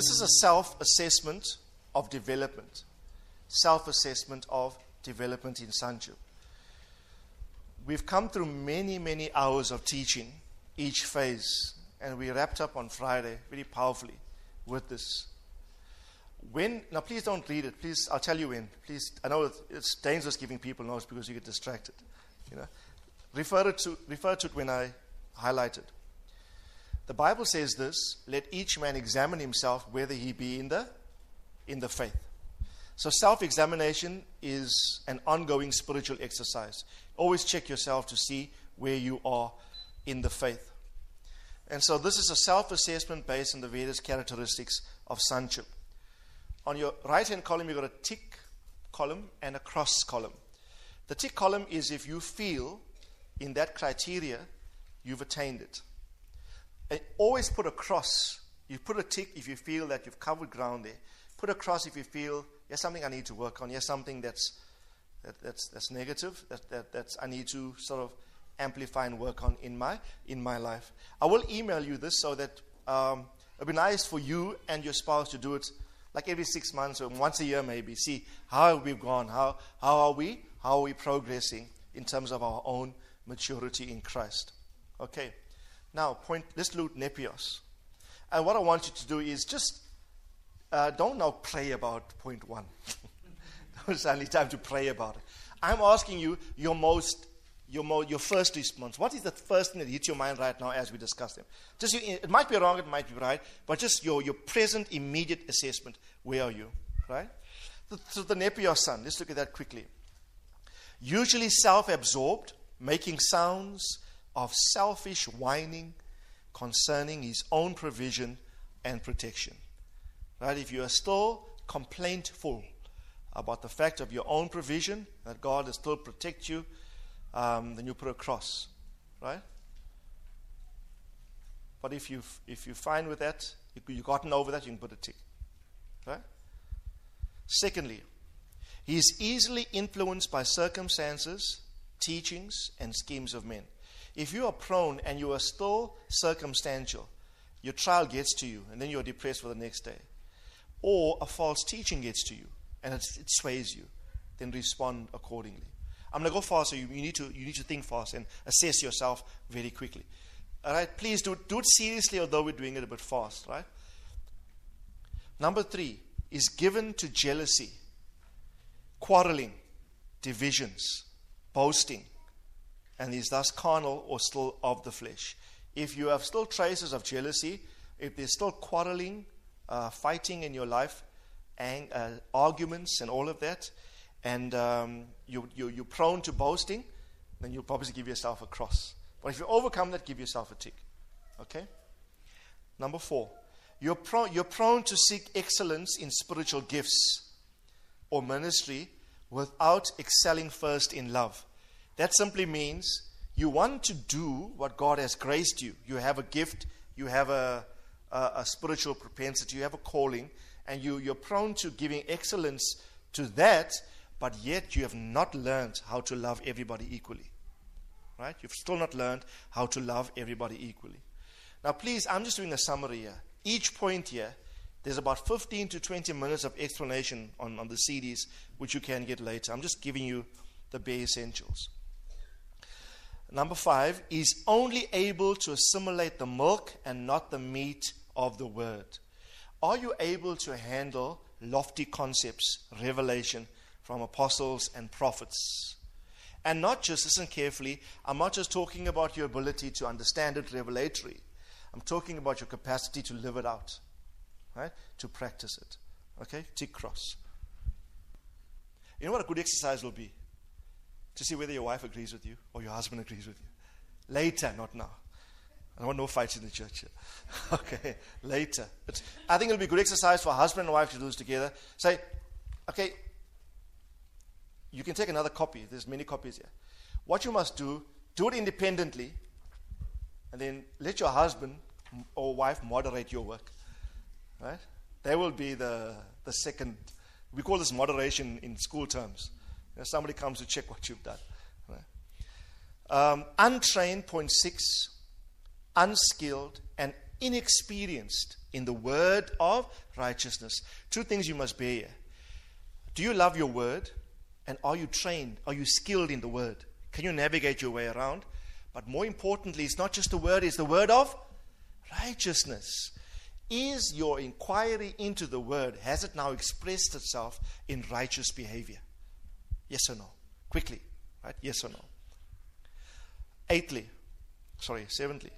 This is a self assessment of development. Self assessment of development in sonship. We've come through many, many hours of teaching, each phase, and we wrapped up on Friday very powerfully with this. When, now please don't read it, please, I'll tell you when. Please, I know it's dangerous giving people notes because you get distracted. You know, refer, it to, refer to it when I highlight it. The Bible says this let each man examine himself whether he be in the, in the faith. So, self examination is an ongoing spiritual exercise. Always check yourself to see where you are in the faith. And so, this is a self assessment based on the various characteristics of sonship. On your right hand column, you've got a tick column and a cross column. The tick column is if you feel in that criteria you've attained it. And always put a cross. You put a tick if you feel that you've covered ground there. Put a cross if you feel there's something I need to work on. There's something that's that, that's that's negative. That, that that's I need to sort of amplify and work on in my in my life. I will email you this so that um, it'd be nice for you and your spouse to do it like every six months or once a year maybe. See how we've gone. How how are we? How are we progressing in terms of our own maturity in Christ? Okay. Now, point, let's look nepios. And what I want you to do is just uh, don't now pray about point one. it's only time to pray about it. I'm asking you your most, your, mo- your first response. What is the first thing that hits your mind right now as we discuss them? Just it might be wrong, it might be right, but just your, your present immediate assessment. Where are you? Right? So the nepios son. Let's look at that quickly. Usually self-absorbed, making sounds of selfish whining concerning his own provision and protection. Right? If you are still complaintful about the fact of your own provision, that God will still protect you, um, then you put a cross. Right? But if you if you're fine with that, you, you've gotten over that, you can put a tick. Right? Secondly, he is easily influenced by circumstances, teachings, and schemes of men. If you are prone and you are still circumstantial, your trial gets to you and then you're depressed for the next day. Or a false teaching gets to you and it, it sways you, then respond accordingly. I'm going to go fast, so you, you, need to, you need to think fast and assess yourself very quickly. All right, please do, do it seriously, although we're doing it a bit fast, right? Number three is given to jealousy, quarreling, divisions, boasting, and is thus carnal or still of the flesh. If you have still traces of jealousy, if there's still quarreling, uh, fighting in your life, ang- uh, arguments, and all of that, and um, you, you, you're prone to boasting, then you'll probably give yourself a cross. But if you overcome that, give yourself a tick. Okay? Number four, you're, pro- you're prone to seek excellence in spiritual gifts or ministry without excelling first in love. That simply means you want to do what God has graced you. You have a gift, you have a, a, a spiritual propensity, you have a calling, and you, you're prone to giving excellence to that, but yet you have not learned how to love everybody equally. Right? You've still not learned how to love everybody equally. Now, please, I'm just doing a summary here. Each point here, there's about 15 to 20 minutes of explanation on, on the CDs, which you can get later. I'm just giving you the bare essentials. Number five, is only able to assimilate the milk and not the meat of the word. Are you able to handle lofty concepts, revelation from apostles and prophets? And not just, listen carefully, I'm not just talking about your ability to understand it revelatory. I'm talking about your capacity to live it out, right? To practice it. Okay? Tick cross. You know what a good exercise will be? To see whether your wife agrees with you or your husband agrees with you. Later, not now. I don't want no fights in the church. okay, later. But I think it'll be a good exercise for husband and wife to do this together. Say, okay, you can take another copy. There's many copies here. What you must do, do it independently, and then let your husband or wife moderate your work. Right? They will be the, the second. We call this moderation in school terms. Somebody comes to check what you've done. Um, untrained, point six, unskilled, and inexperienced in the word of righteousness. Two things you must bear here. Do you love your word? And are you trained? Are you skilled in the word? Can you navigate your way around? But more importantly, it's not just the word, it's the word of righteousness. Is your inquiry into the word, has it now expressed itself in righteous behavior? Yes or no? Quickly, right? Yes or no? Eighthly, sorry, seventhly,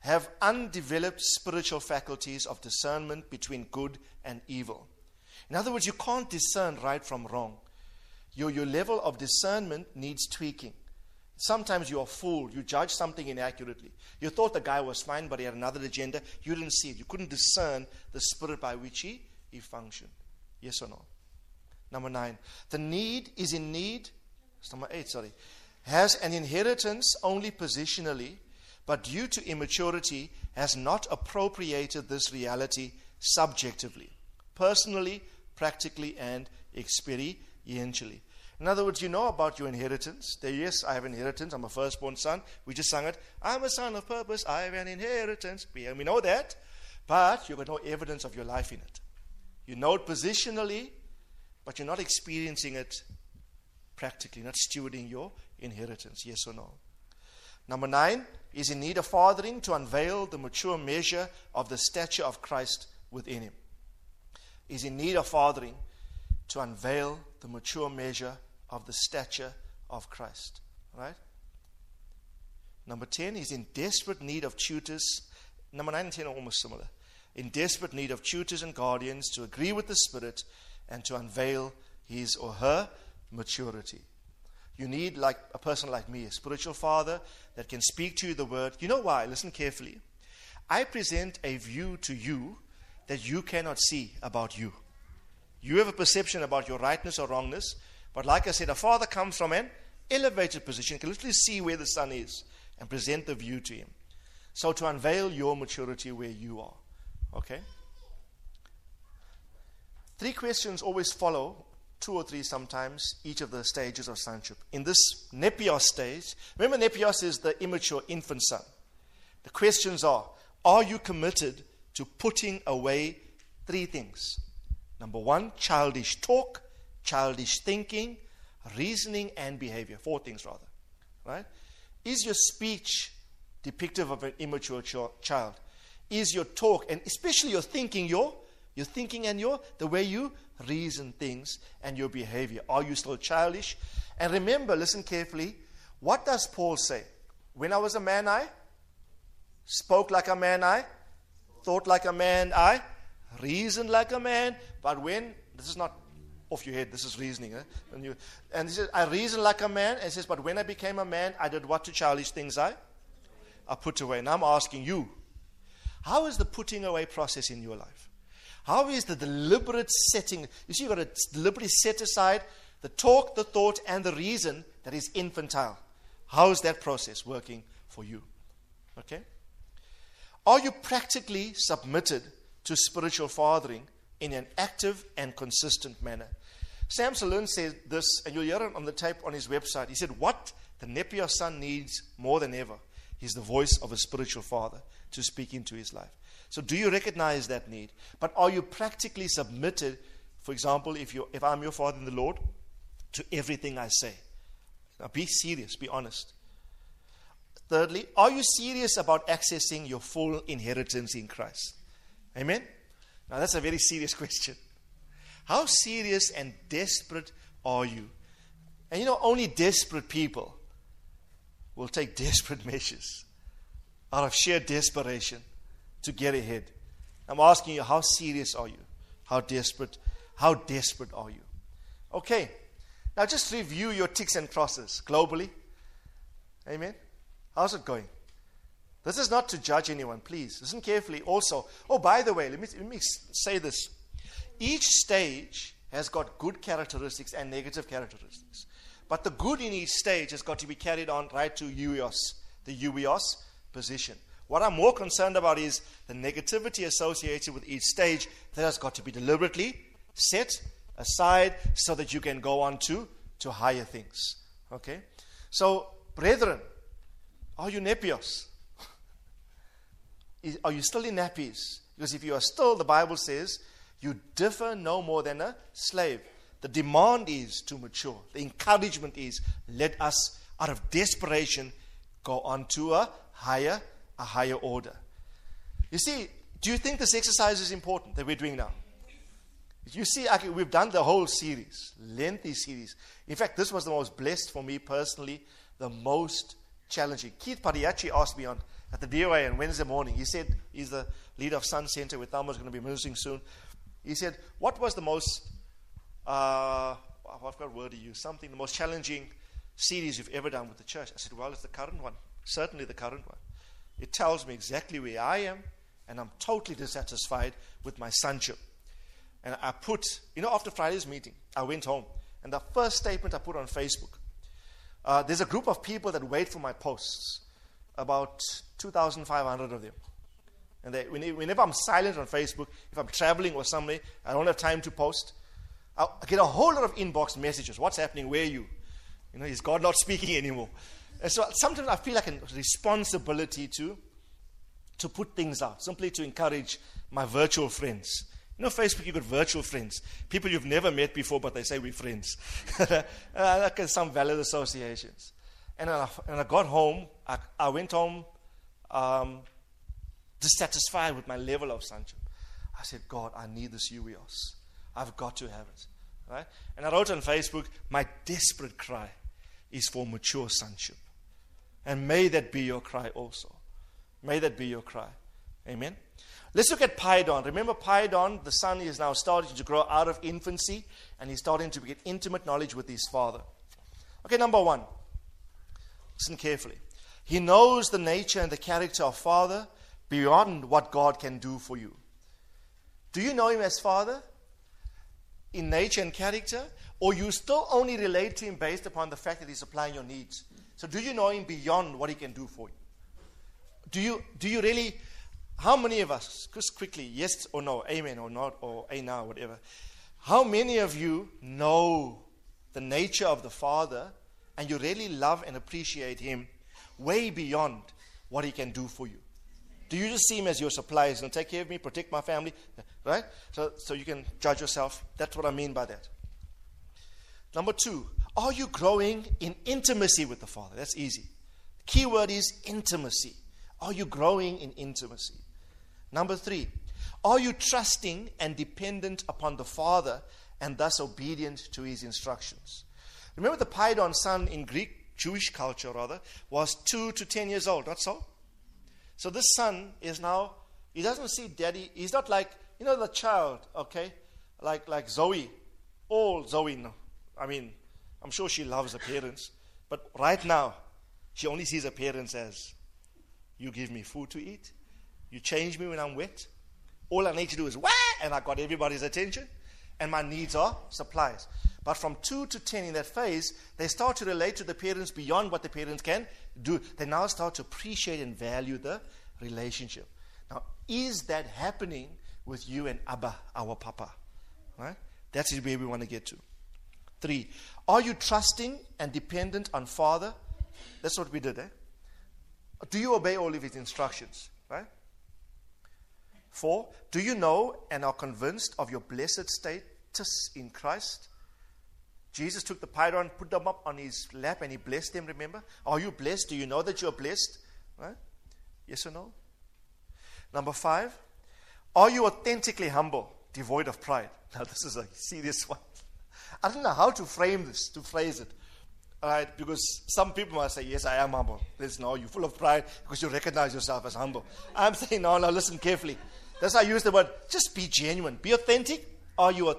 have undeveloped spiritual faculties of discernment between good and evil. In other words, you can't discern right from wrong. Your, your level of discernment needs tweaking. Sometimes you are fooled. You judge something inaccurately. You thought the guy was fine, but he had another agenda. You didn't see it. You couldn't discern the spirit by which he, he functioned. Yes or no? Number nine. The need is in need. It's Number eight, sorry. Has an inheritance only positionally, but due to immaturity, has not appropriated this reality subjectively, personally, practically, and experientially. In other words, you know about your inheritance. There, yes, I have inheritance. I'm a firstborn son. We just sang it. I'm a son of purpose. I have an inheritance. We, we know that. But you've got no evidence of your life in it. You know it positionally, but you're not experiencing it practically, not stewarding your inheritance. Yes or no? Number nine is in need of fathering to unveil the mature measure of the stature of Christ within him. Is in need of fathering to unveil the mature measure of the stature of Christ. Right? Number 10 is in desperate need of tutors. Number 9 and 10 are almost similar. In desperate need of tutors and guardians to agree with the Spirit and to unveil his or her maturity. You need, like a person like me, a spiritual father that can speak to you the word. You know why? Listen carefully. I present a view to you that you cannot see about you. You have a perception about your rightness or wrongness, but like I said, a father comes from an elevated position, can literally see where the son is and present the view to him. So to unveil your maturity where you are. Okay? Three questions always follow, two or three sometimes, each of the stages of sonship. In this nepios stage, remember nepios is the immature infant son. The questions are Are you committed to putting away three things? Number one, childish talk, childish thinking, reasoning, and behavior. Four things, rather. Right? Is your speech depictive of an immature ch- child? Is your talk, and especially your thinking, your your thinking and your the way you reason things and your behavior. Are you still childish? And remember, listen carefully. What does Paul say? When I was a man, I spoke like a man, I thought like a man, I reasoned like a man, but when, this is not off your head, this is reasoning. Eh? And, you, and he says, I reasoned like a man, and he says, but when I became a man, I did what to childish things I? I put away. And I'm asking you, how is the putting away process in your life? How is the deliberate setting? You see, you've got to deliberately set aside the talk, the thought, and the reason that is infantile. How is that process working for you? Okay? Are you practically submitted to spiritual fathering in an active and consistent manner. Sam Soleyn said this, and you'll hear it on the tape on his website. He said, What the Nepios son needs more than ever is the voice of a spiritual father to speak into his life. So, do you recognize that need? But are you practically submitted, for example, if, you, if I'm your father in the Lord, to everything I say? Now, be serious, be honest. Thirdly, are you serious about accessing your full inheritance in Christ? Amen? Now, that's a very serious question. How serious and desperate are you? And you know, only desperate people will take desperate measures out of sheer desperation to get ahead. I'm asking you, how serious are you? How desperate? How desperate are you? Okay. Now just review your ticks and crosses globally. Amen. How's it going? This is not to judge anyone, please. Listen carefully. Also, oh, by the way, let me, let me say this. Each stage has got good characteristics and negative characteristics. But the good in each stage has got to be carried on right to huios, the huios position. What I'm more concerned about is the negativity associated with each stage that has got to be deliberately set aside so that you can go on to, to higher things. Okay? So, brethren, are you nepios? Are you still in nappies? Because if you are still, the Bible says, you differ no more than a slave. The demand is to mature. The encouragement is let us, out of desperation, go on to a higher, a higher order. You see, do you think this exercise is important that we're doing now? You see, we've done the whole series, lengthy series. In fact, this was the most blessed for me personally, the most challenging. Keith Padayachee asked me on at the DOA on Wednesday morning. He said he's the leader of Sun Center, where Thelma's going to be moving soon. He said, What was the most, uh, I've got word to use, something, the most challenging series you've ever done with the church? I said, Well, it's the current one. Certainly the current one. It tells me exactly where I am, and I'm totally dissatisfied with my sonship. And I put, you know, after Friday's meeting, I went home, and the first statement I put on Facebook uh, there's a group of people that wait for my posts, about 2,500 of them. And they, whenever I'm silent on Facebook, if I'm traveling or somewhere, I don't have time to post, i get a whole lot of inbox messages. What's happening? Where are you? You know, is God not speaking anymore? And so sometimes I feel like a responsibility to, to put things out, simply to encourage my virtual friends. You know, Facebook, you've got virtual friends. People you've never met before, but they say we're friends. uh, like some valid associations. And I, and I got home. I, I went home um, dissatisfied with my level of sonship. I said, God, I need this huios. I've got to have it. Right? And I wrote on Facebook, my desperate cry is for mature sonship. And may that be your cry also. May that be your cry. Amen. Let's look at Paedon. Remember Paedon, the son is now starting to grow out of infancy and he's starting to get intimate knowledge with his father. Okay, number one. Listen carefully. He knows the nature and the character of father beyond what God can do for you. Do you know him as father in nature and character? Or you still only relate to him based upon the fact that he's supplying your needs? So do you know him beyond what he can do for you? Do you, do you really how many of us, just quickly, yes or no, amen or not, or a now, whatever. How many of you know the nature of the Father and you really love and appreciate Him way beyond what He can do for you? Do you just see Him as your supplier? He's going to take care of me, protect my family, right? So, so you can judge yourself. That's what I mean by that. Number two, are you growing in intimacy with the Father? That's easy. The key word is intimacy. Are you growing in intimacy? Number three, are you trusting and dependent upon the Father and thus obedient to his instructions? Remember, the Paedon son in Greek, Jewish culture rather, was two to ten years old, not so? So this son is now, he doesn't see daddy, he's not like, you know, the child, okay? Like, like Zoe, all Zoe, no. I mean, I'm sure she loves her parents, but right now, she only sees her parents as, you give me food to eat, you change me when I'm wet. All I need to do is wah, and I got everybody's attention, and my needs are supplies. But from two to ten in that phase, they start to relate to the parents beyond what the parents can do. They now start to appreciate and value the relationship. Now, is that happening with you and Abba, our Papa? Right? That's where we want to get to. Three, are you trusting and dependent on Father? That's what we did, eh? Do you obey all of his instructions? Right? Four, do you know and are convinced of your blessed status in Christ? Jesus took the Paedon, put them up on his lap, and he blessed them, remember? Are you blessed? Do you know that you're blessed? Right? Yes or no? Number five, are you authentically humble, devoid of pride? Now, this is a serious one. I don't know how to frame this, to phrase it. Right, because some people might say, Yes, I am humble. There's no, you're full of pride because you recognize yourself as humble. I'm saying, No, no, listen carefully. That's why I use the word just be genuine, be authentic. Are you,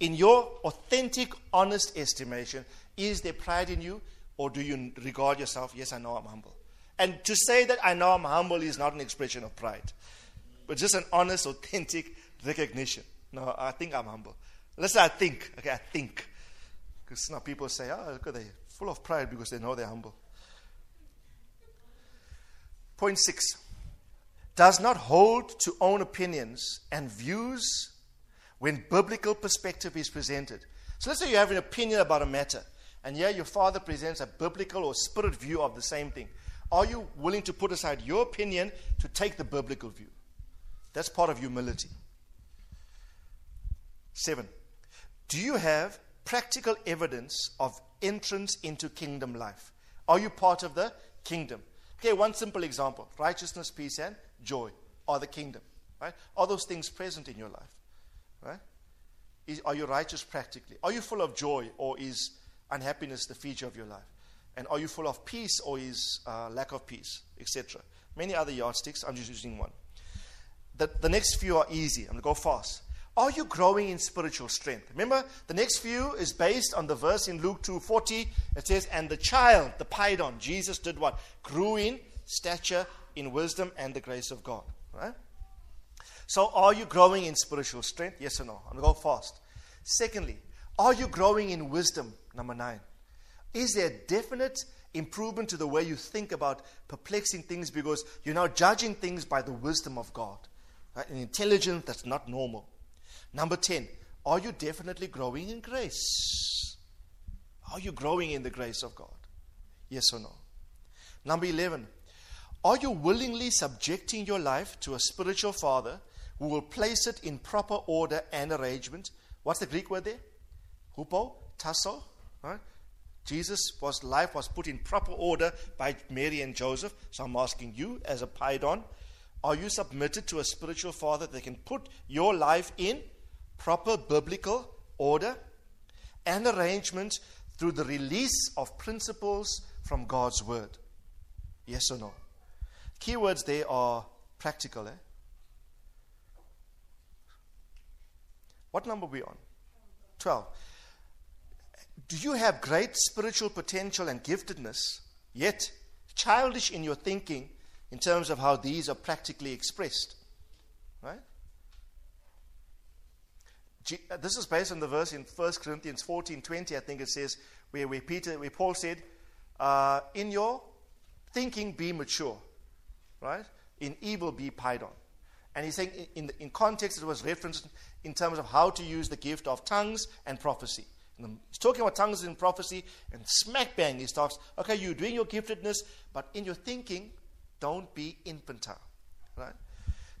in your authentic, honest estimation, is there pride in you, or do you regard yourself, yes, I know I'm humble? And to say that I know I'm humble is not an expression of pride, but just an honest, authentic recognition. No, I think I'm humble. Let's say I think. Okay, I think. Because now people say, oh, look at they full of pride because they know they're humble. Point six does not hold to own opinions and views when biblical perspective is presented. So let's say you have an opinion about a matter, and here your father presents a biblical or spirit view of the same thing. Are you willing to put aside your opinion to take the biblical view? That's part of humility. Seven, do you have practical evidence of entrance into kingdom life? Are you part of the kingdom? Okay, one simple example righteousness, peace, and joy are the kingdom. Right? Are those things present in your life? Right? Is, are you righteous practically? Are you full of joy or is unhappiness the feature of your life? And are you full of peace or is uh, lack of peace, etc.? Many other yardsticks, I'm just using one. The, the next few are easy. I'm going to go fast. Are you growing in spiritual strength? Remember, the next few is based on the verse in Luke 2:40. It says, "And the child, the paidon, Jesus did what? Grew in stature, in wisdom, and the grace of God." Right? So, are you growing in spiritual strength? Yes or no? I'm going to go fast. Secondly, are you growing in wisdom? Number nine. Is there definite improvement to the way you think about perplexing things because you're now judging things by the wisdom of God? Right? An intelligence that's not normal. Number 10, are you definitely growing in grace? Are you growing in the grace of God? Yes or no? Number 11, are you willingly subjecting your life to a spiritual father who will place it in proper order and arrangement? What's the Greek word there? Hupo, tasso, right? Jesus was life was put in proper order by Mary and Joseph. So I'm asking you as a paidon, are you submitted to a spiritual father that can put your life in proper biblical order and arrangement through the release of principles from God's Word? Yes or no? Keywords they are practical. Eh? What number are we on? 12. Do you have great spiritual potential and giftedness, yet childish in your thinking in terms of how these are practically expressed? Right? Uh, this is based on the verse in 1 Corinthians 14 20, I think it says, where, where, Peter, where Paul said, uh, In your thinking be mature, right? In evil be paidon. And he's saying, in, in, in context, it was referenced in terms of how to use the gift of tongues and prophecy. And he's talking about tongues and prophecy, and smack bang, he starts, okay, you're doing your giftedness, but in your thinking, don't be infantile, right?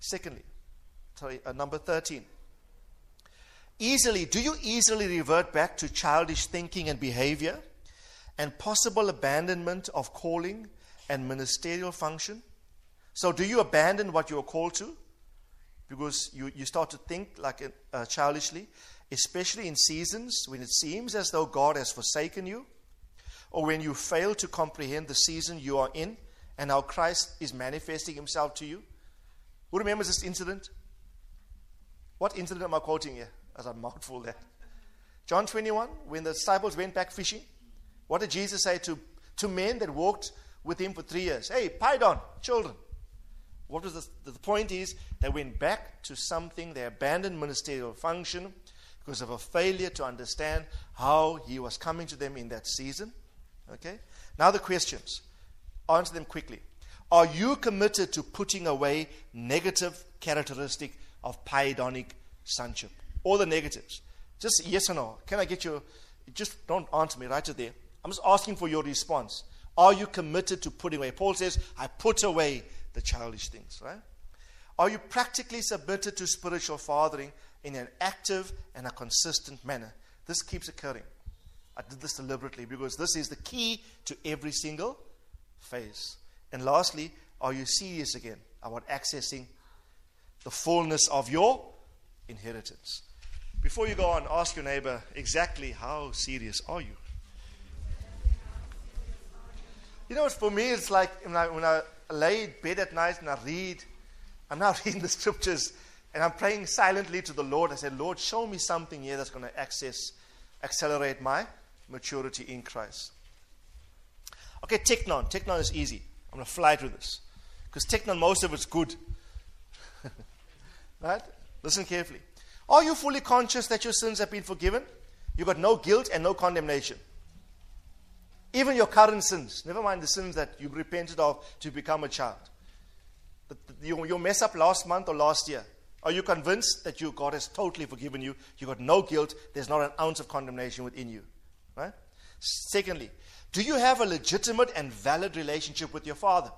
Secondly, sorry, uh, number 13 easily, do you easily revert back to childish thinking and behavior and possible abandonment of calling and ministerial function? So, do you abandon what you are called to because you, you start to think like uh, childishly, especially in seasons when it seems as though God has forsaken you, or when you fail to comprehend the season you are in and how Christ is manifesting himself to you? Who remembers this incident? What incident am I quoting here? That's a mouthful there. John 21, when the disciples went back fishing, what did Jesus say to, to men that walked with him for three years? Hey, paidon, children. What was the, the point is they went back to something, they abandoned ministerial function because of a failure to understand how he was coming to them in that season. Okay? Now the questions. Answer them quickly. Are you committed to putting away negative characteristic of paidonic sonship? all the negatives. Just yes or no. Can I get your, just don't answer me right there. I'm just asking for your response. Are you committed to putting away? Paul says, I put away the childish things, right? Are you practically submitted to spiritual fathering in an active and a consistent manner? This keeps occurring. I did this deliberately because this is the key to every single phase. And lastly, are you serious again about accessing the fullness of your inheritance? Before you go on, ask your neighbor exactly how serious are you? You know, for me, it's like when I, when I lay in bed at night and I read, I'm now reading the scriptures and I'm praying silently to the Lord. I said, Lord, show me something here that's going to access, accelerate my maturity in Christ. Okay, teknon. Teknon is easy. I'm going to fly through this. Because Teknon, most of it's good. right? Listen carefully. Are you fully conscious that your sins have been forgiven? You've got no guilt and no condemnation. Even your current sins, never mind the sins that you repented of to become a child. Your, your mess up last month or last year. Are you convinced that you, God has totally forgiven you? You've got no guilt. There's not an ounce of condemnation within you. Right? Secondly, do you have a legitimate and valid relationship with your Father?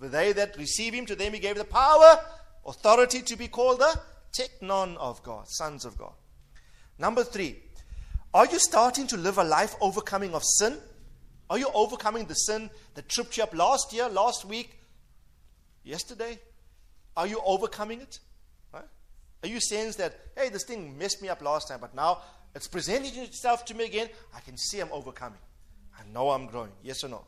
For they that receive him, to them he gave the power, authority to be called the teknon of God, sons of God. Number three, are you starting to live a life overcoming of sin? Are you overcoming the sin that tripped you up last year, last week, yesterday? Are you overcoming it? Right? Are you saying that, hey, this thing messed me up last time, but now it's presenting itself to me again? I can see I'm overcoming. I know I'm growing. Yes or no?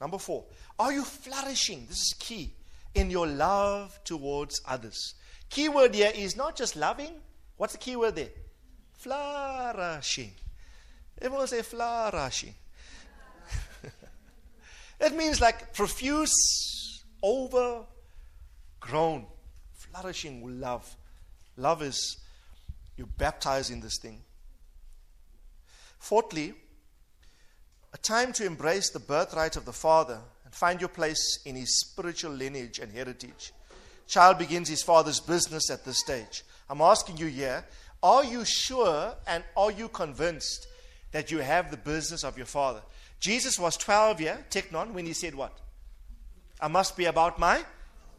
Number four, are you flourishing? This is key in your love towards others. Key word here is not just loving. What's the key word there? Flourishing. Everyone say flourishing. it means like profuse, overgrown, flourishing love. Love is you baptize in this thing. Fourthly, a time to embrace the birthright of the Father and find your place in his spiritual lineage and heritage. Child begins his father's business at this stage. I'm asking you here are you sure and are you convinced that you have the business of your father? Jesus was 12 year, teknon, when he said what? I must be about my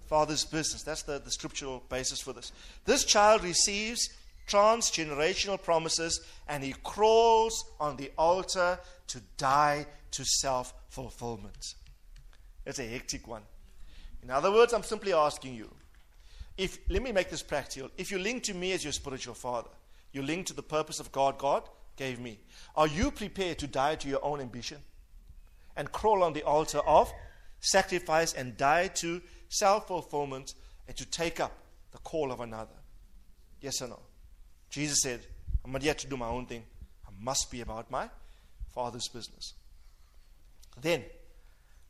father's business. That's the, the scriptural basis for this. This child receives transgenerational promises and he crawls on the altar to die to self fulfillment. It's a hectic one. In other words, I'm simply asking you if, let me make this practical. If you link to me as your spiritual father, you link to the purpose of God God gave me. Are you prepared to die to your own ambition and crawl on the altar of sacrifice and die to self fulfillment and to take up the call of another? Yes or no? Jesus said, I'm not yet to do my own thing. I must be about my Father's business. Then,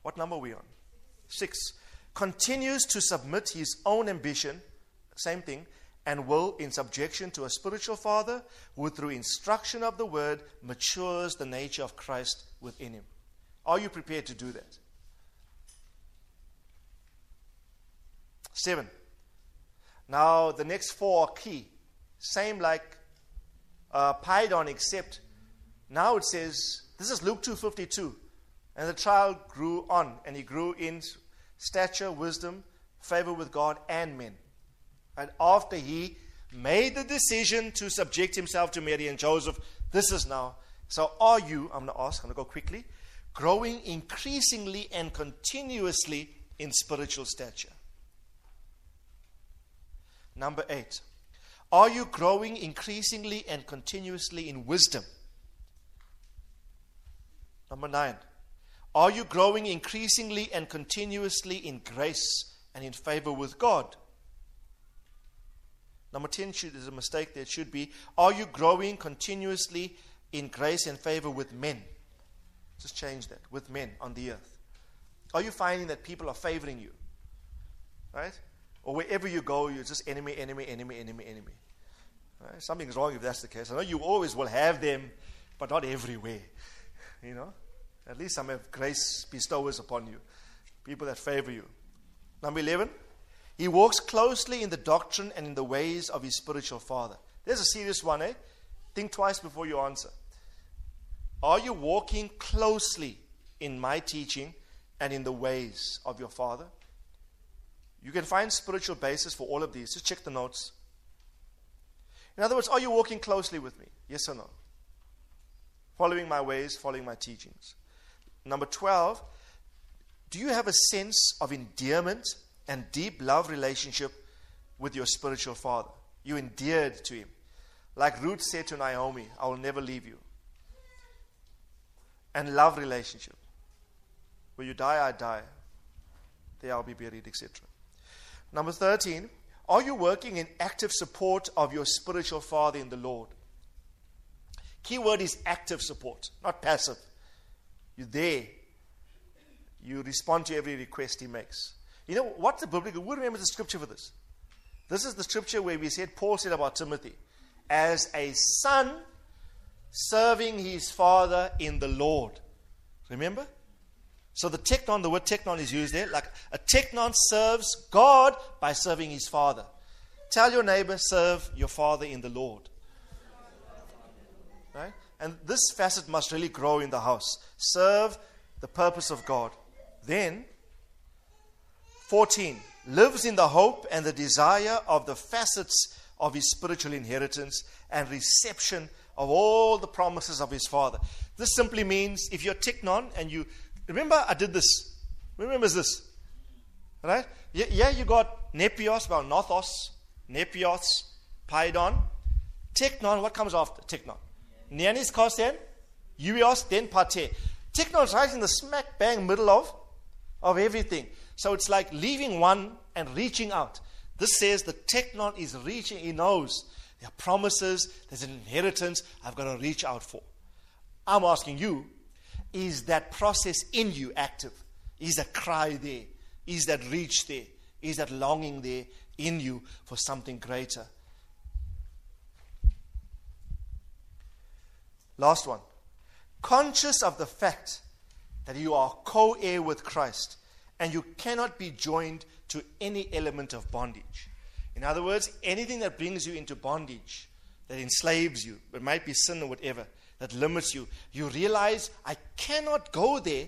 what number are we on? Six. Continues to submit his own ambition, same thing, and will in subjection to a spiritual father who, through instruction of the word, matures the nature of Christ within him. Are you prepared to do that? Seven. Now, the next four are key. Same like uh, paidon, except now it says, this is Luke 2.52. And the child grew on, and he grew in stature, wisdom, favor with God and men. And after he made the decision to subject himself to Mary and Joseph, this is now. So are you, I'm going to ask, I'm going to go quickly, growing increasingly and continuously in spiritual stature? Number eight, are you growing increasingly and continuously in wisdom? Number nine, are you growing increasingly and continuously in grace and in favor with God? Number 10 should, is a mistake there. Should be, are you growing continuously in grace and favor with men? Just change that. With men on the earth. Are you finding that people are favoring you? Right? Or wherever you go, you're just enemy, enemy, enemy, enemy, enemy. Right? Something's wrong if that's the case. I know you always will have them, but not everywhere. You know? At least some have grace bestowers upon you, people that favor you. Number 11, he walks closely in the doctrine and in the ways of his spiritual father. There's a serious one, eh? Think twice before you answer. Are you walking closely in my teaching and in the ways of your father? You can find spiritual basis for all of these. Just check the notes. In other words, are you walking closely with me? Yes or no? Following my ways, following my teachings. Number 12, do you have a sense of endearment and deep love relationship with your spiritual father? You endeared to him. Like Ruth said to Naomi, I will never leave you. And love relationship. Where you die, I die. There I'll be buried, etc. Number 13, are you working in active support of your spiritual father in the Lord? Key word is active support, not passive. You're there You respond to every request he makes. You know what's the biblical? Who remembers the scripture for this? This is the scripture where we said, Paul said about Timothy, as a son serving his father in the Lord. Remember? So the teknon, the word teknon is used there. Like a teknon serves God by serving his father. Tell your neighbor, serve your father in the Lord. And this facet must really grow in the house. Serve the purpose of God. Then, 14, lives in the hope and the desire of the facets of his spiritual inheritance and reception of all the promises of his Father. This simply means if you're teknon and you remember, I did this. Remember this, right? Yeah, you got nepios, well, nothos, nepios, paidon, teknon. What comes after teknon? Neanis kosen, uios, then pate. Is right in the smack bang middle of of everything. So it's like leaving one and reaching out. This says the teknon is reaching. He knows there are promises, there's an inheritance I've got to reach out for. I'm asking you, is that process in you active? Is that cry there? Is that reach there? Is that longing there in you for something greater? Last one. Conscious of the fact that you are co heir with Christ and you cannot be joined to any element of bondage. In other words, anything that brings you into bondage, that enslaves you, it might be sin or whatever, that limits you, you realize I cannot go there.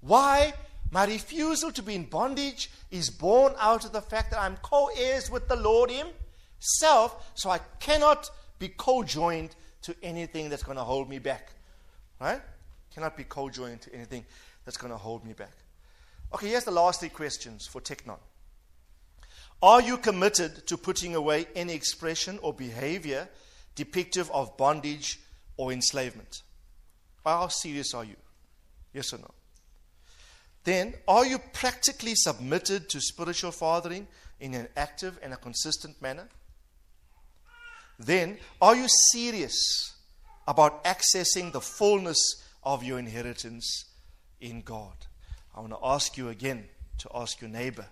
Why? My refusal to be in bondage is born out of the fact that I'm co heirs with the Lord Himself, so I cannot be co joined to anything that's going to hold me back. Right? Cannot be co joined to anything that's going to hold me back. Okay, here's the last three questions for Teknon. Are you committed to putting away any expression or behavior depictive of bondage or enslavement? How serious are you? Yes or no? Then, are you practically submitted to spiritual fathering in an active and a consistent manner? Then, are you serious about accessing the fullness of your inheritance in God? I want to ask you again to ask your neighbor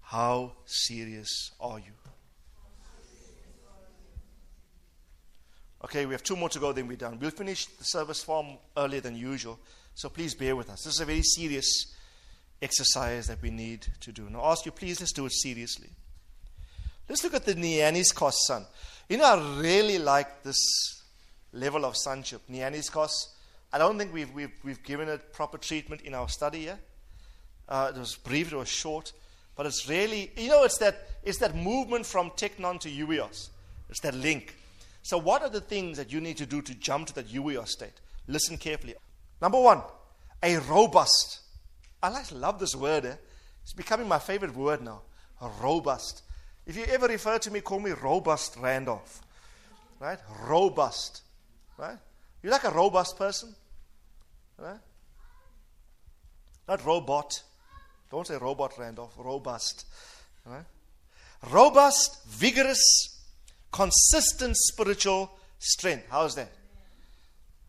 how serious are you? Okay, we have two more to go, then we're done. We'll finish the service far earlier than usual, so please bear with us. This is a very serious exercise that we need to do. Now, I ask you, please, let's do it seriously. Let's look at the Neaniskos son. You know, I really like this level of sonship. Neaniskos, I don't think we've, we've, we've given it proper treatment in our study here. Uh, it was brief, it was short. But it's really, you know, it's that, it's that movement from teknon to uios. It's that link. So, what are the things that you need to do to jump to that uios state? Listen carefully. Number one, a robust. I like, love this word. Eh? It's becoming my favorite word now. Robust. If you ever refer to me, call me robust Randolph. Right? Robust. Right? You like a robust person? Right? Not robot. Don't say robot, Randolph. Robust. Right? Robust, vigorous, consistent spiritual strength. How's that?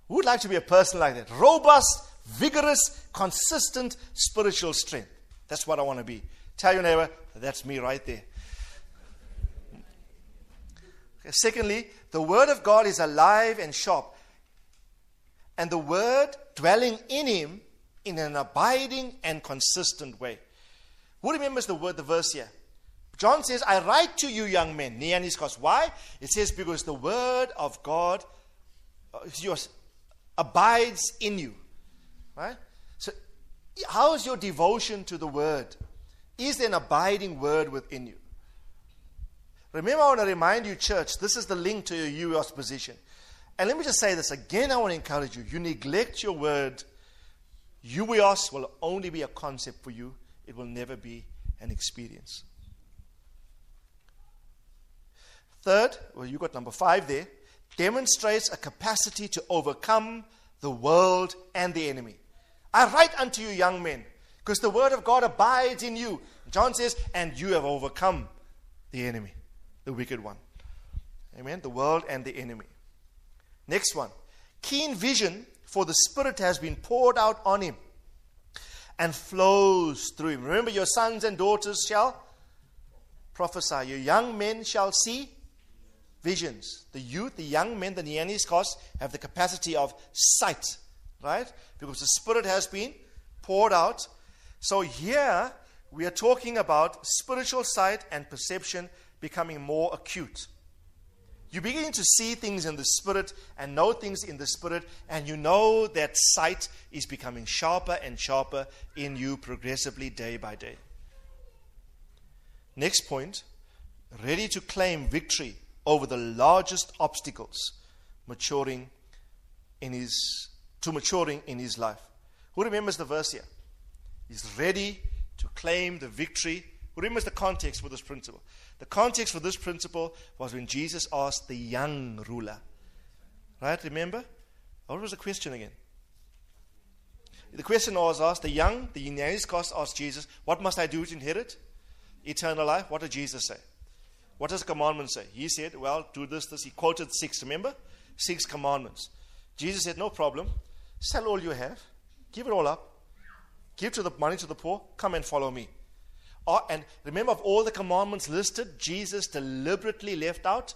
Who would like to be a person like that? Robust, vigorous, consistent spiritual strength. That's what I want to be. Tell your neighbor, that's me right there. Secondly, the Word of God is alive and sharp. And the Word dwelling in Him in an abiding and consistent way. Who remembers the word, the verse here? John says, I write to you, young men, Neaniskos. Why? It says, because the word of God uh, yours, abides in you. Right? So, how is your devotion to the word? Is there an abiding word within you? Remember, I want to remind you, church, this is the link to your uios position. And let me just say this again, I want to encourage you. You neglect your word Uios will only be a concept for you, it will never be an experience. Third, well, you got number five there, demonstrates a capacity to overcome the world and the enemy. I write unto you, young men, because the word of God abides in you. John says, and you have overcome the enemy, the wicked one. Amen. The world and the enemy. Next one. Keen vision for the Spirit has been poured out on him. and flows through him. Remember, your sons and daughters shall prophesy. Your young men shall see visions. The youth, the young men, the Neaniskos, have the capacity of sight, right? Because the Spirit has been poured out. So here we are talking about spiritual sight and perception becoming more acute. You begin to see things in the Spirit and know things in the Spirit, and you know that sight is becoming sharper and sharper in you progressively day by day. Next point ready to claim victory over the largest obstacles maturing in his to maturing in his life. Who remembers the verse here? He's ready to claim the victory. Who remembers the context for this principle? The context for this principle was when Jesus asked the young ruler. Right? Remember? What was the question again? The question was asked, the young, the Neaniskos asked Jesus, What must I do to inherit eternal life? What did Jesus say? What does the commandment say? He said, Well, do this, this. He quoted six, remember? Six commandments. Jesus said, No problem. Sell all you have, give it all up, give to the money to the poor, come and follow me. And remember, of all the commandments listed, Jesus deliberately left out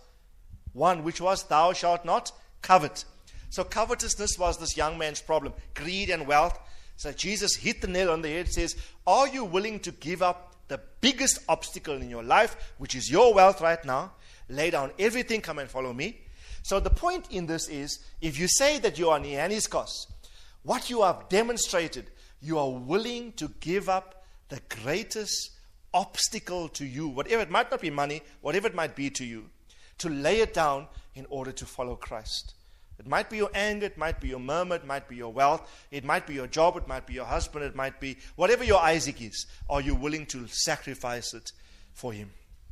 one, which was, Thou shalt not covet. So, covetousness was this young man's problem greed and wealth. So, Jesus hit the nail on the head, says, Are you willing to give up the biggest obstacle in your life, which is your wealth right now? Lay down everything, come and follow me. So, the point in this is if you say that you are Neaniskos, what you have demonstrated, you are willing to give up the greatest obstacle to you, whatever it might not be money, whatever it might be to you, to lay it down in order to follow Christ. It might be your anger, it might be your murmur, it might be your wealth, it might be your job, it might be your husband, it might be whatever your Isaac is. Are you willing to sacrifice it for him?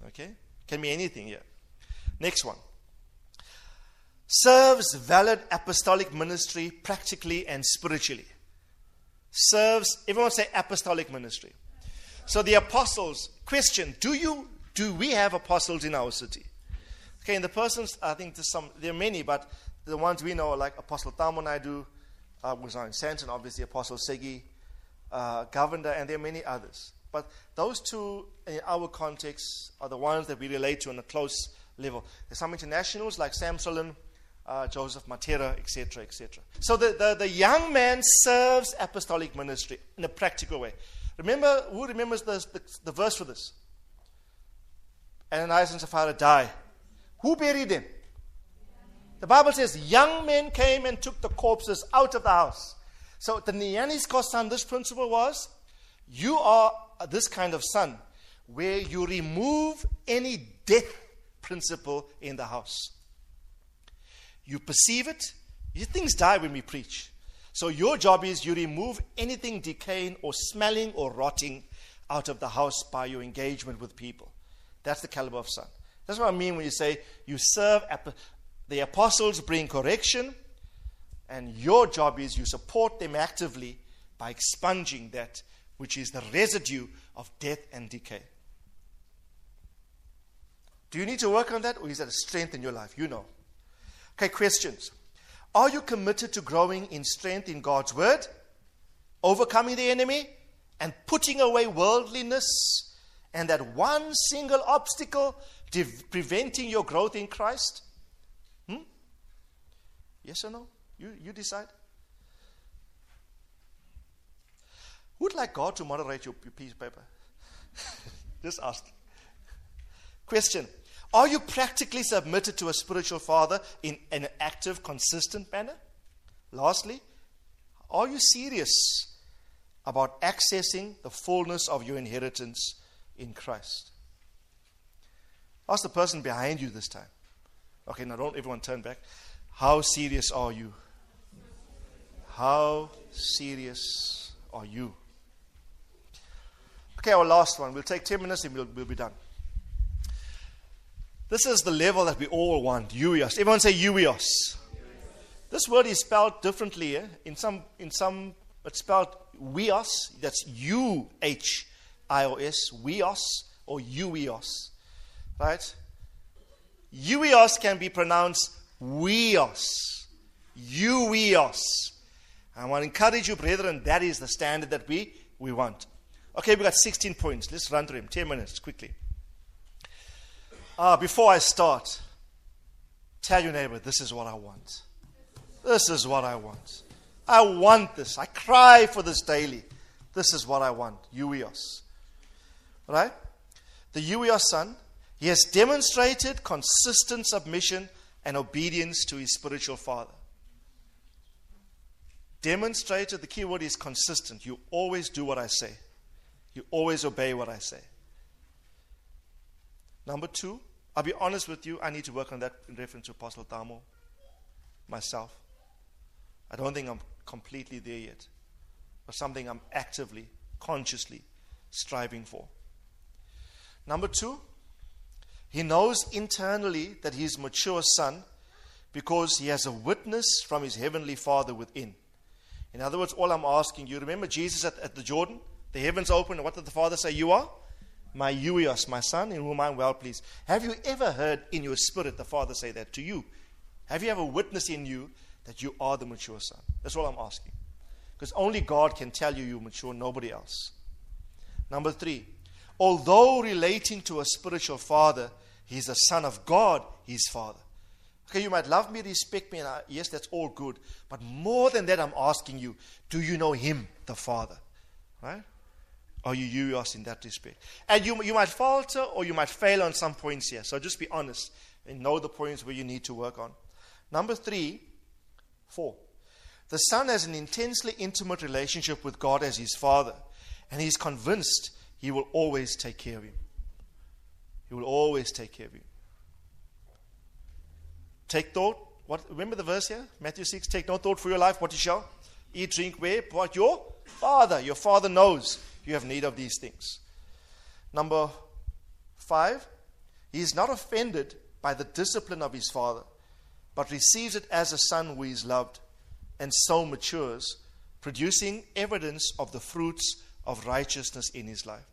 Okay? Can be anything here. Next one. Serves valid apostolic ministry practically and spiritually. Serves, everyone say apostolic ministry. So the apostles, question, do you do we have apostles in our city? Okay, and the persons, I think there's some there are many, but the ones we know are like Apostle Thamo Naidoo, uh, was in Sandton, obviously Apostle Segi, uh, Governor, and there are many others. But those two, in our context, are the ones that we relate to on a close level. There's some internationals like Sam uh, Joseph Mattera, etc., etc. So the, the, the young man serves apostolic ministry in a practical way. Remember, who remembers the, the, the verse for this? Ananias and Sapphira die. Who buried them? The Bible says young men came and took the corpses out of the house. So the Neaniskos son, this principle was you are this kind of son where you remove any death principle in the house. You perceive it. Things die when we preach. So your job is you remove anything decaying or smelling or rotting out of the house by your engagement with people. That's the caliber of son. That's what I mean when you say you serve. The apostles bring correction, and your job is you support them actively by expunging that which is the residue of death and decay. Do you need to work on that, or is that a strength in your life? You know. Okay, questions. Are you committed to growing in strength in God's word, overcoming the enemy, and putting away worldliness and that one single obstacle preventing your growth in Christ? Hmm? Yes or no? You, you decide. Who'd like God to moderate your piece of paper? Just ask. Question are you practically submitted to a spiritual father in an active, consistent manner? Lastly, are you serious about accessing the fullness of your inheritance in Christ? Ask the person behind you this time. Okay, now don't everyone turn back. How serious are you? How serious are you? Okay, our last one. We'll take 10 minutes and we'll, we'll be done. This is the level that we all want. Uios. Everyone say uios. This word is spelled differently. Eh? In some, in some, it's spelled weos. That's U H I O S. Weos or uios. Right? Uios can be pronounced weos. Uios. I want to encourage you, brethren, that is the standard that we we want. Okay, we got 16 points. Let's run through them. 10 minutes, quickly. Uh, before I start, tell your neighbor, this is what I want. This is what I want. I want this. I cry for this daily. This is what I want. Huios. Right? The Huios son, he has demonstrated consistent submission and obedience to his spiritual father. Demonstrated, the key word is consistent. You always do what I say, you always obey what I say. Number two, I'll be honest with you, I need to work on that in reference to Apostle Thamo, myself. I don't think I'm completely there yet, but something I'm actively, consciously striving for. Number two, he knows internally that he's a mature son because he has a witness from his heavenly Father within. In other words, all I'm asking you, remember Jesus at, at the Jordan? The heavens opened, and what did the Father say? You are? My Huios, my son, in whom I'm well pleased. Have you ever heard in your spirit the Father say that to you? Have you ever witnessed in you that you are the mature son? That's all I'm asking. Because only God can tell you you're mature, nobody else. Number three, although relating to a spiritual father, he's a son of God, his father. Okay, you might love me, respect me, and I, yes, that's all good. But more than that, I'm asking you, do you know him, the Father? Right? Are you Huios in that respect? And you, you might falter or you might fail on some points here. So just be honest and know the points where you need to work on. Number three, four. The son has an intensely intimate relationship with God as his father, and he's convinced he will always take care of him. He will always take care of you. Take thought. What, remember the verse here? Matthew 6 Take no thought for your life, what you shall eat, drink, wear, but your father. Your father knows you have need of these things. Number five, he is not offended by the discipline of his father, but receives it as a son who is loved, and so matures, producing evidence of the fruits of righteousness in his life.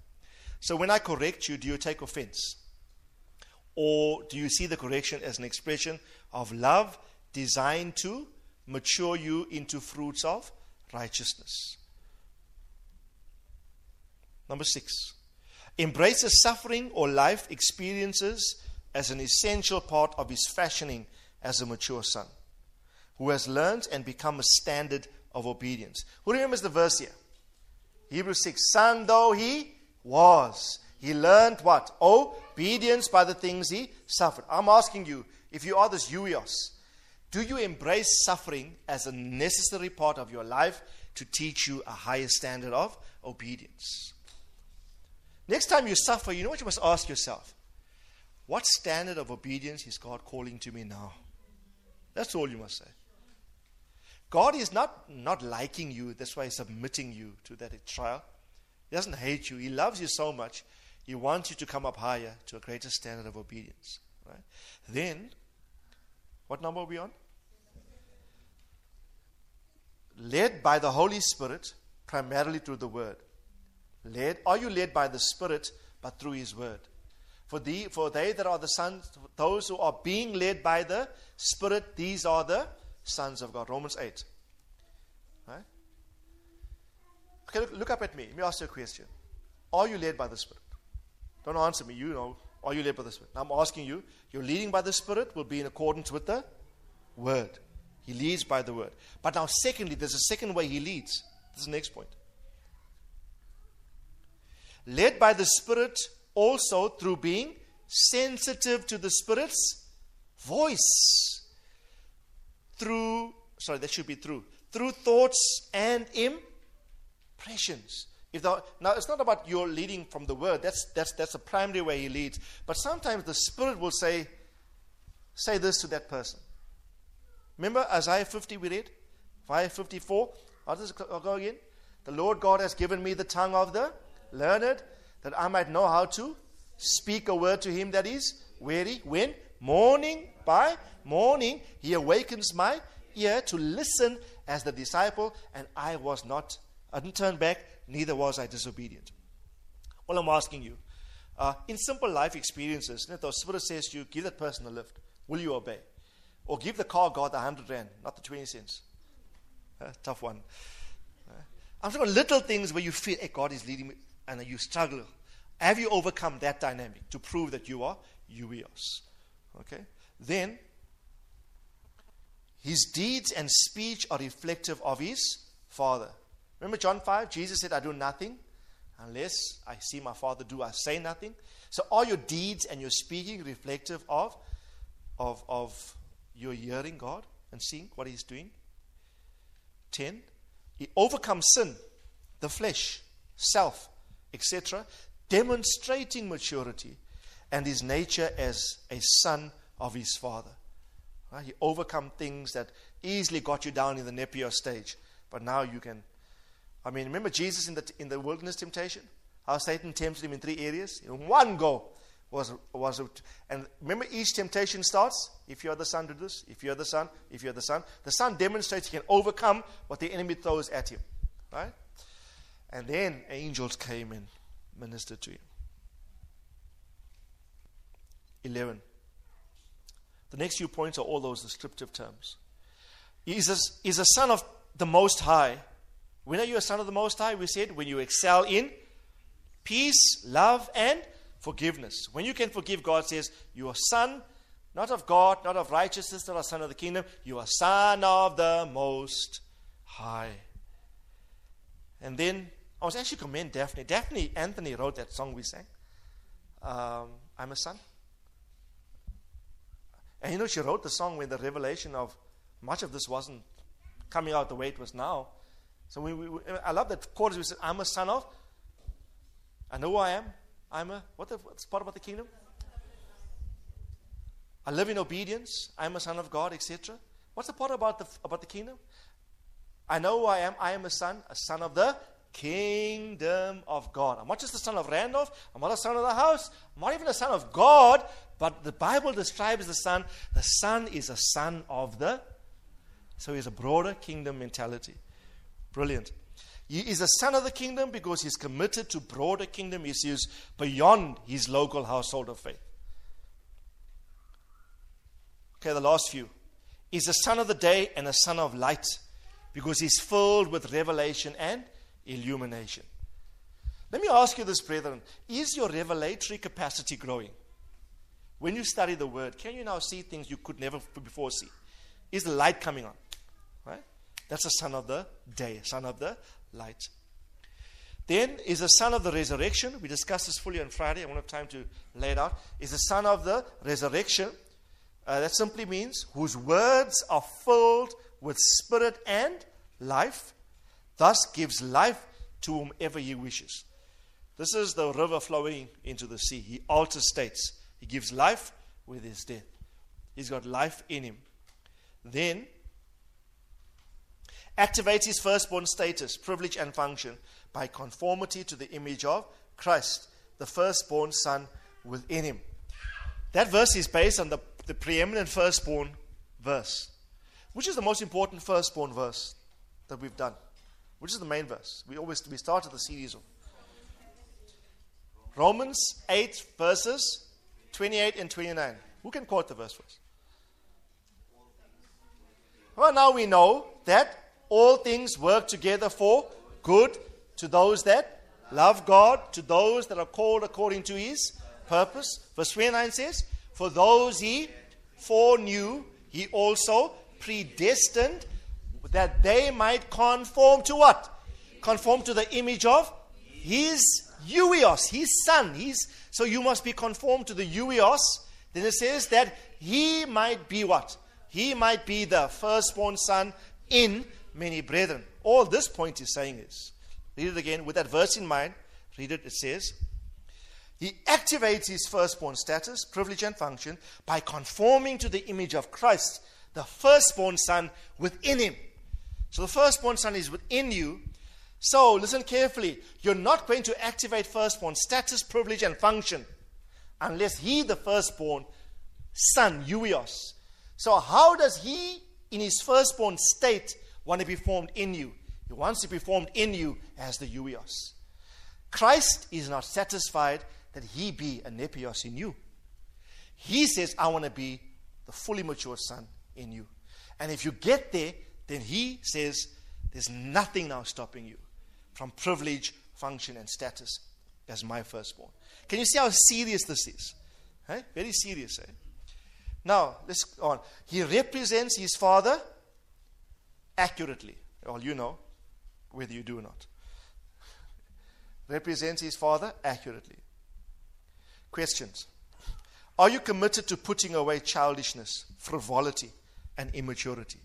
So when I correct you, do you take offense? Or do you see the correction as an expression of love designed to mature you into fruits of righteousness? Number six, embraces suffering or life experiences as an essential part of his fashioning as a mature son, who has learned and become a standard of obedience. Who remembers the verse here? Hebrews 6 Son though he was, he learned what? Obedience by the things he suffered. I'm asking you, if you are this Huios, do you embrace suffering as a necessary part of your life to teach you a higher standard of obedience? Next time you suffer, you know what you must ask yourself? What standard of obedience is God calling to me now? That's all you must say. God is not, not liking you, that's why He's submitting you to that trial. He doesn't hate you, He loves you so much, He wants you to come up higher to a greater standard of obedience. Right? Then, what number are we on? Led by the Holy Spirit, primarily through the Word. Led, are you led by the Spirit, but through His Word? For, the, for they that are the sons, those who are being led by the Spirit, these are the sons of God. Romans 8. Right? Okay, look, look up at me. Let me ask you a question. Are you led by the Spirit? Don't answer me. You know, are you led by the Spirit? I'm asking you, your leading by the Spirit will be in accordance with the Word. He leads by the Word. But now, secondly, there's a second way He leads. This is the next point led by the Spirit also through being sensitive to the Spirit's voice. Through, sorry, that should be through, through thoughts and impressions. If the, now, it's not about your leading from the word. That's, that's, that's the primary way he leads. But sometimes the Spirit will say, say this to that person. Remember Isaiah 50 we read? Isaiah 54. How does it go again? The Lord God has given me the tongue of the learned, that I might know how to speak a word to him that is weary. When? Morning by morning, he awakens my ear to listen as the disciple, and I was not, I didn't turn back, neither was I disobedient. All I'm asking you, uh, in simple life experiences, if the Spirit says to you, give that person a lift, will you obey? Or give the car God the 100 rand, not the 20 cents? Uh, tough one. I'm talking little things where you feel, hey, God is leading me, and you struggle. Have you overcome that dynamic to prove that you are Huios? Okay? Then, his deeds and speech are reflective of his Father. Remember John 5? Jesus said, I do nothing unless I see my Father do. I say nothing. So, are your deeds and your speaking reflective of, of, of your hearing God and seeing what He's doing? 10. He overcomes sin, the flesh, self, etc., demonstrating maturity and his nature as a son of his father. Right? He overcome things that easily got you down in the Nepios stage, but now you can. I mean, remember Jesus in the, in the wilderness temptation? How Satan tempted him in three areas? In one go was, was and remember each temptation starts if you're the son do this if you're the son if you're the son the son demonstrates he can overcome what the enemy throws at him right and then angels came and ministered to him 11 the next few points are all those descriptive terms he's a, he's a son of the most high when are you a son of the most high we said when you excel in peace love and forgiveness. When you can forgive, God says, You are son, not of God, not of righteousness, not a son of the kingdom. You are son of the Most High. And then I was actually commend Daphne. Daphne Anthony wrote that song we sang. Um, I'm a son. And you know, she wrote the song when the revelation of much of this wasn't coming out the way it was now. So we, we, I love that chorus. We said, I'm a son of. I know who I am. I'm a, what the, what's part about the kingdom? I live in obedience. I'm a son of God, etc. What's the part about the, about the kingdom? I know who I am. I am a son, a son of the kingdom of God. I'm not just the son of Randolph. I'm not a son of the house. I'm not even a son of God. But the Bible describes the son. The son is a son of the. So he's a broader kingdom mentality. Brilliant. He is a son of the kingdom because he's committed to broader kingdom issues beyond his local household of faith. Okay, the last few. He's a son of the day and a son of light because he's filled with revelation and illumination. Let me ask you this, brethren. Is your revelatory capacity growing? When you study the word, can you now see things you could never before see? Is the light coming on? Right? That's the son of the day, son of the light. Then is the son of the resurrection. We discussed this fully on Friday. I won't have time to lay it out. Is the son of the resurrection. Uh, that simply means whose words are filled with spirit and life, thus gives life to whomever he wishes. This is the river flowing into the sea. He alters states. He gives life with his death. He's got life in him. Then activates his firstborn status, privilege, and function by conformity to the image of Christ, the firstborn son within him. That verse is based on the, the preeminent firstborn verse. Which is the most important firstborn verse that we've done? Which is the main verse? We always we started the series of Romans 8 verses 28 and 29. Who can quote the verse us? Well, now we know that all things work together for good to those that love God, to those that are called according to his purpose. Verse 29 says, For those he foreknew, he also predestined that they might conform to what? Conform to the image of his Huios, his son. His, so you must be conformed to the Huios. Then it says that he might be what? He might be the firstborn son in many brethren. All this point is saying is, read it again with that verse in mind. Read it, it says, He activates his firstborn status, privilege, and function by conforming to the image of Christ, the firstborn son within him. So the firstborn son is within you. So listen carefully. You're not going to activate firstborn status, privilege, and function unless he, the firstborn son, Huios. So how does he, in his firstborn state, want to be formed in you. He wants to be formed in you as the Huios. Christ is not satisfied that he be a Nepios in you. He says, I want to be the fully mature son in you. And if you get there, then he says, there's nothing now stopping you. from privilege, function, and status as my firstborn. Can you see how serious this is? Very serious. Eh? Now, let's go on. He represents his father accurately. Well, you know, whether you do or not. Represents his father accurately. Questions Are you committed to putting away childishness, frivolity, and immaturity?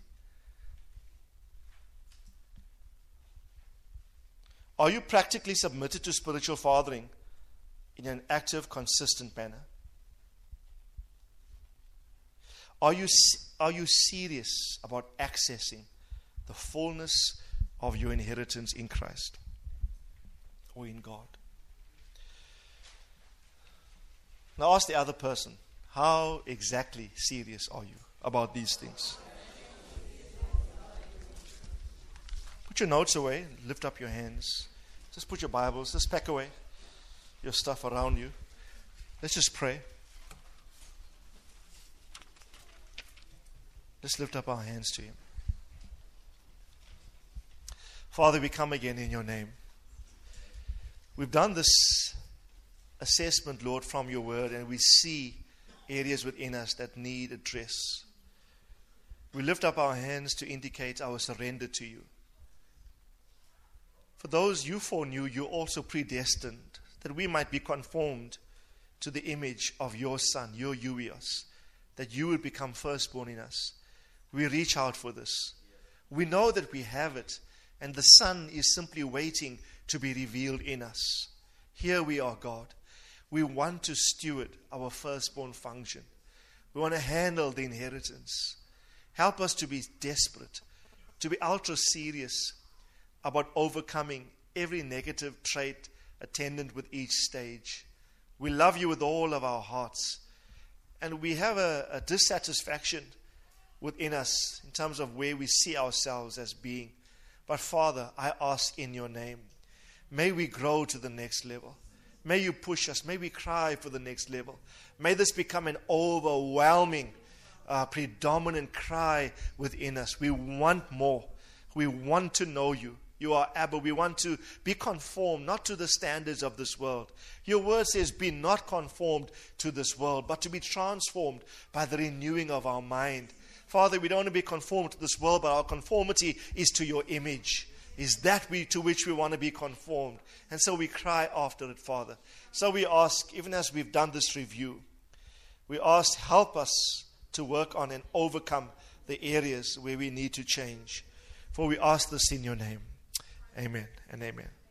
Are you practically submitted to spiritual fathering in an active, consistent manner? Are you, are you serious about accessing the fullness of your inheritance in Christ or in God? Now ask the other person, how exactly serious are you about these things? Put your notes away, lift up your hands. Just put your Bibles, just pack away your stuff around you. Let's just pray. Let's lift up our hands to Him. Father, we come again in your name. We've done this assessment, Lord, from your word, and we see areas within us that need address. We lift up our hands to indicate our surrender to you. For those you foreknew, you also predestined that we might be conformed to the image of your Son, your Huios, that you would become firstborn in us. We reach out for this. We know that we have it, and the Son is simply waiting to be revealed in us. Here we are, God. We want to steward our firstborn function. We want to handle the inheritance. Help us to be desperate, to be ultra serious about overcoming every negative trait attendant with each stage. We love you with all of our hearts. And we have a, a dissatisfaction within us in terms of where we see ourselves as being. But Father, I ask in your name, may we grow to the next level. May you push us. May we cry for the next level. May this become an overwhelming, uh, predominant cry within us. We want more. We want to know you. You are Abba. We want to be conformed, not to the standards of this world. Your word says, Be not conformed to this world, but to be transformed by the renewing of our mind. Father, we don't want to be conformed to this world, but our conformity is to your image. Is that we, to which we want to be conformed? And so we cry after it, Father. So we ask, even as we've done this review, we ask, help us to work on and overcome the areas where we need to change. For we ask this in your name. Amen and amen.